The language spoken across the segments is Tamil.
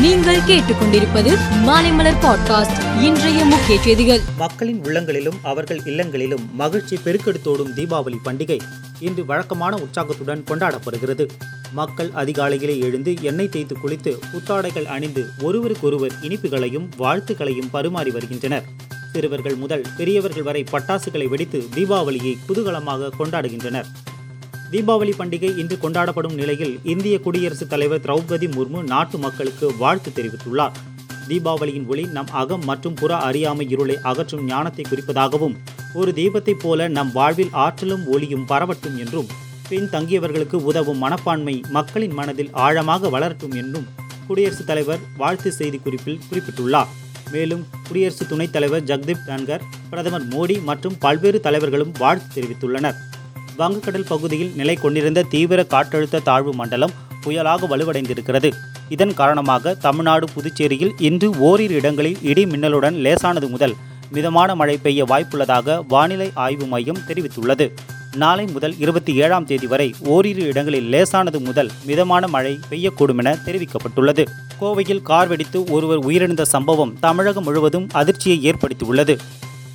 நீங்கள் கேட்டுக்கொண்டிருப்பது மாலைமலர் பாட்காஸ்ட் இன்றைய முக்கிய செய்திகள். மக்களின் உள்ளங்களிலும் அவர்கள் இல்லங்களிலும் மகிழ்ச்சி பெருக்கெடுத்தோடும் தீபாவளி பண்டிகை இன்று வழக்கமான உற்சாகத்துடன் கொண்டாடப்படுகிறது. மக்கள் அதிகாலையிலே எழுந்து எண்ணெய் தேய்த்து குளித்து புத்தாடைகள் அணிந்து ஒருவருக்கொருவர் இனிப்புகளையும் வாழ்த்துக்களையும் பரிமாறி வருகின்றனர். சிறுவர்கள் முதல் பெரியவர்கள் வரை பட்டாசுகளை வெடித்து தீபாவளியை குதூகலமாக கொண்டாடுகின்றனர். தீபாவளி பண்டிகை இன்று கொண்டாடப்படும் நிலையில் இந்திய குடியரசுத் தலைவர் திரௌபதி முர்மு நாட்டு மக்களுக்கு வாழ்த்து தெரிவித்துள்ளார். தீபாவளியின் ஒளி நம் அகம் மற்றும் புற அறியாமை இருளை அகற்றும் ஞானத்தை குறிப்பதாகவும் ஒரு தீபத்தைப் போல நம் வாழ்வில் ஆற்றலும் ஒளியும் பரவட்டும் என்றும் பின் தங்கியவர்களுக்கு உதவும் மனப்பான்மை மக்களின் மனதில் ஆழமாக வளரட்டும் என்றும் குடியரசுத் தலைவர் வாழ்த்து செய்தி குறிப்பில் குறிப்பிட்டுள்ளார். மேலும் குடியரசு துணைத் தலைவர் ஜக்தீப் தன்கர் பிரதமர் மோடி மற்றும் பல்வேறு தலைவர்களும் வாழ்த்து தெரிவித்துள்ளனர். வங்கக்கடல் பகுதியில் நிலை கொண்டிருந்த தீவிர காற்றழுத்த தாழ்வு மண்டலம் புயலாக வலுவடைந்திருக்கிறது. இதன் காரணமாக தமிழ்நாடு புதுச்சேரியில் இன்று ஓரிரு இடங்களில் இடி மின்னலுடன் லேசானது முதல் மிதமான மழை பெய்ய வாய்ப்புள்ளதாக வானிலை ஆய்வு மையம் தெரிவித்துள்ளது. நாளை முதல் இருபத்தி ஏழாம் தேதி வரை ஓரிரு இடங்களில் லேசானது முதல் மிதமான மழை பெய்யக்கூடும் என தெரிவிக்கப்பட்டுள்ளது. கோவையில் கார் வெடித்து ஒருவர் உயிரிழந்த சம்பவம் தமிழகம் முழுவதும் அதிர்ச்சியை ஏற்படுத்தியுள்ளது.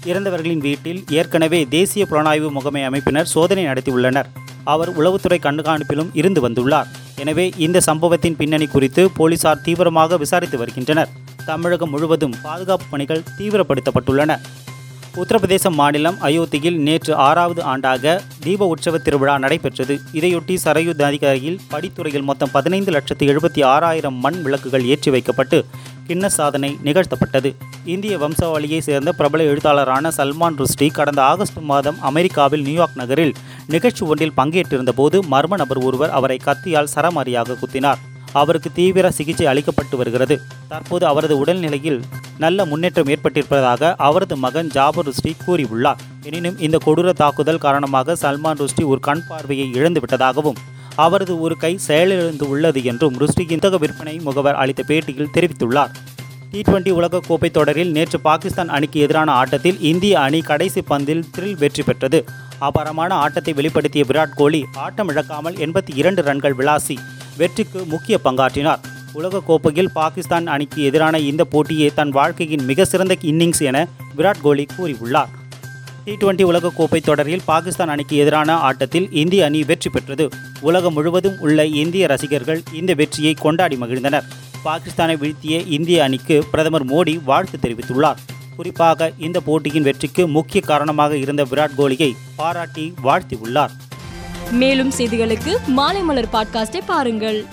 இறந்தவர்களின் வீட்டில் ஏற்கனவே தேசிய புலனாய்வு முகமை அமைப்பினர் சோதனை நடத்தியுள்ளனர். அவர் உளவுத்துறை கண்காணிப்பிலும் இருந்து வந்துள்ளார். எனவே இந்த சம்பவத்தின் பின்னணி குறித்து போலீசார் தீவிரமாக விசாரித்து வருகின்றனர். தமிழகம் முழுவதும் பாதுகாப்பு பணிகள் தீவிரப்படுத்தப்பட்டுள்ளன. உத்தரப்பிரதேச மாநிலம் அயோத்தியில் நேற்று ஆறாவது ஆண்டாக தீப உற்சவ திருவிழா நடைபெற்றது. இதையொட்டி சரையு நதிக்கரையில் படித்துறையில் மொத்தம் பதினைந்து லட்சத்து எழுபத்தி ஆறாயிரம் மண் விளக்குகள் ஏற்றி வைக்கப்பட்டு கின்னஸ் சாதனை நிகழ்த்தப்பட்டது. இந்திய வம்சாவளியை சேர்ந்த பிரபல எழுத்தாளரான சல்மான் ருஷ்டி கடந்த ஆகஸ்ட் மாதம் அமெரிக்காவில் நியூயார்க் நகரில் நிகழ்ச்சி ஒன்றில் பங்கேற்றிருந்த போது மர்ம நபர் ஒருவர் அவரை கத்தியால் சரமாரியாக குத்தினார். அவருக்கு தீவிர சிகிச்சை அளிக்கப்பட்டு வருகிறது. தற்போது அவரது உடல்நிலையில் நல்ல முன்னேற்றம் ஏற்பட்டிருப்பதாக அவரது மகன் ஜாபர் ருஷ்டி கூறியுள்ளார். எனினும் இந்த கொடூர தாக்குதல் காரணமாக சல்மான் ருஷ்டி ஒரு கண் பார்வையை இழந்து விட்டதாகவும் அவரது ஒரு கை செயலிழந்து உள்ளது என்றும் ருஷ்டியின் புத்தக விற்பனை முகவர் அளித்த பேட்டியில் தெரிவித்துள்ளார். டி டுவெண்டி உலகக்கோப்பை தொடரில் நேற்று பாகிஸ்தான் அணிக்கு எதிரான ஆட்டத்தில் இந்திய அணி கடைசி பந்தில் த்ரில் வெற்றி பெற்றது. அபாரமான ஆட்டத்தை வெளிப்படுத்திய விராட் கோலி ஆட்டம் இழக்காமல் எண்பத்தி இரண்டு ரன்கள் விளாசி வெற்றிக்கு முக்கிய பங்காற்றினார். உலகக்கோப்பையில் பாகிஸ்தான் அணிக்கு எதிரான இந்த போட்டியே தன் வாழ்க்கையின் மிக சிறந்த இன்னிங்ஸ் என விராட் கோலி கூறியுள்ளார். டி டுவெண்டி உலகக்கோப்பை தொடரில் பாகிஸ்தான் அணிக்கு எதிரான ஆட்டத்தில் இந்திய அணி வெற்றி பெற்றது. உலகம் முழுவதும் உள்ள இந்திய ரசிகர்கள் இந்த வெற்றியை கொண்டாடி மகிழ்ந்தனர். பாகிஸ்தானை வீழ்த்திய இந்திய அணிக்கு பிரதமர் மோடி வாழ்த்து தெரிவித்துள்ளார். குறிப்பாக இந்த போட்டியின் வெற்றிக்கு முக்கிய காரணமாக இருந்த விராட் கோலியை பாராட்டி வாழ்த்தியுள்ளார். மேலும் செய்திகளுக்கு மாலை மலர் பாட்காஸ்டை பாருங்கள்.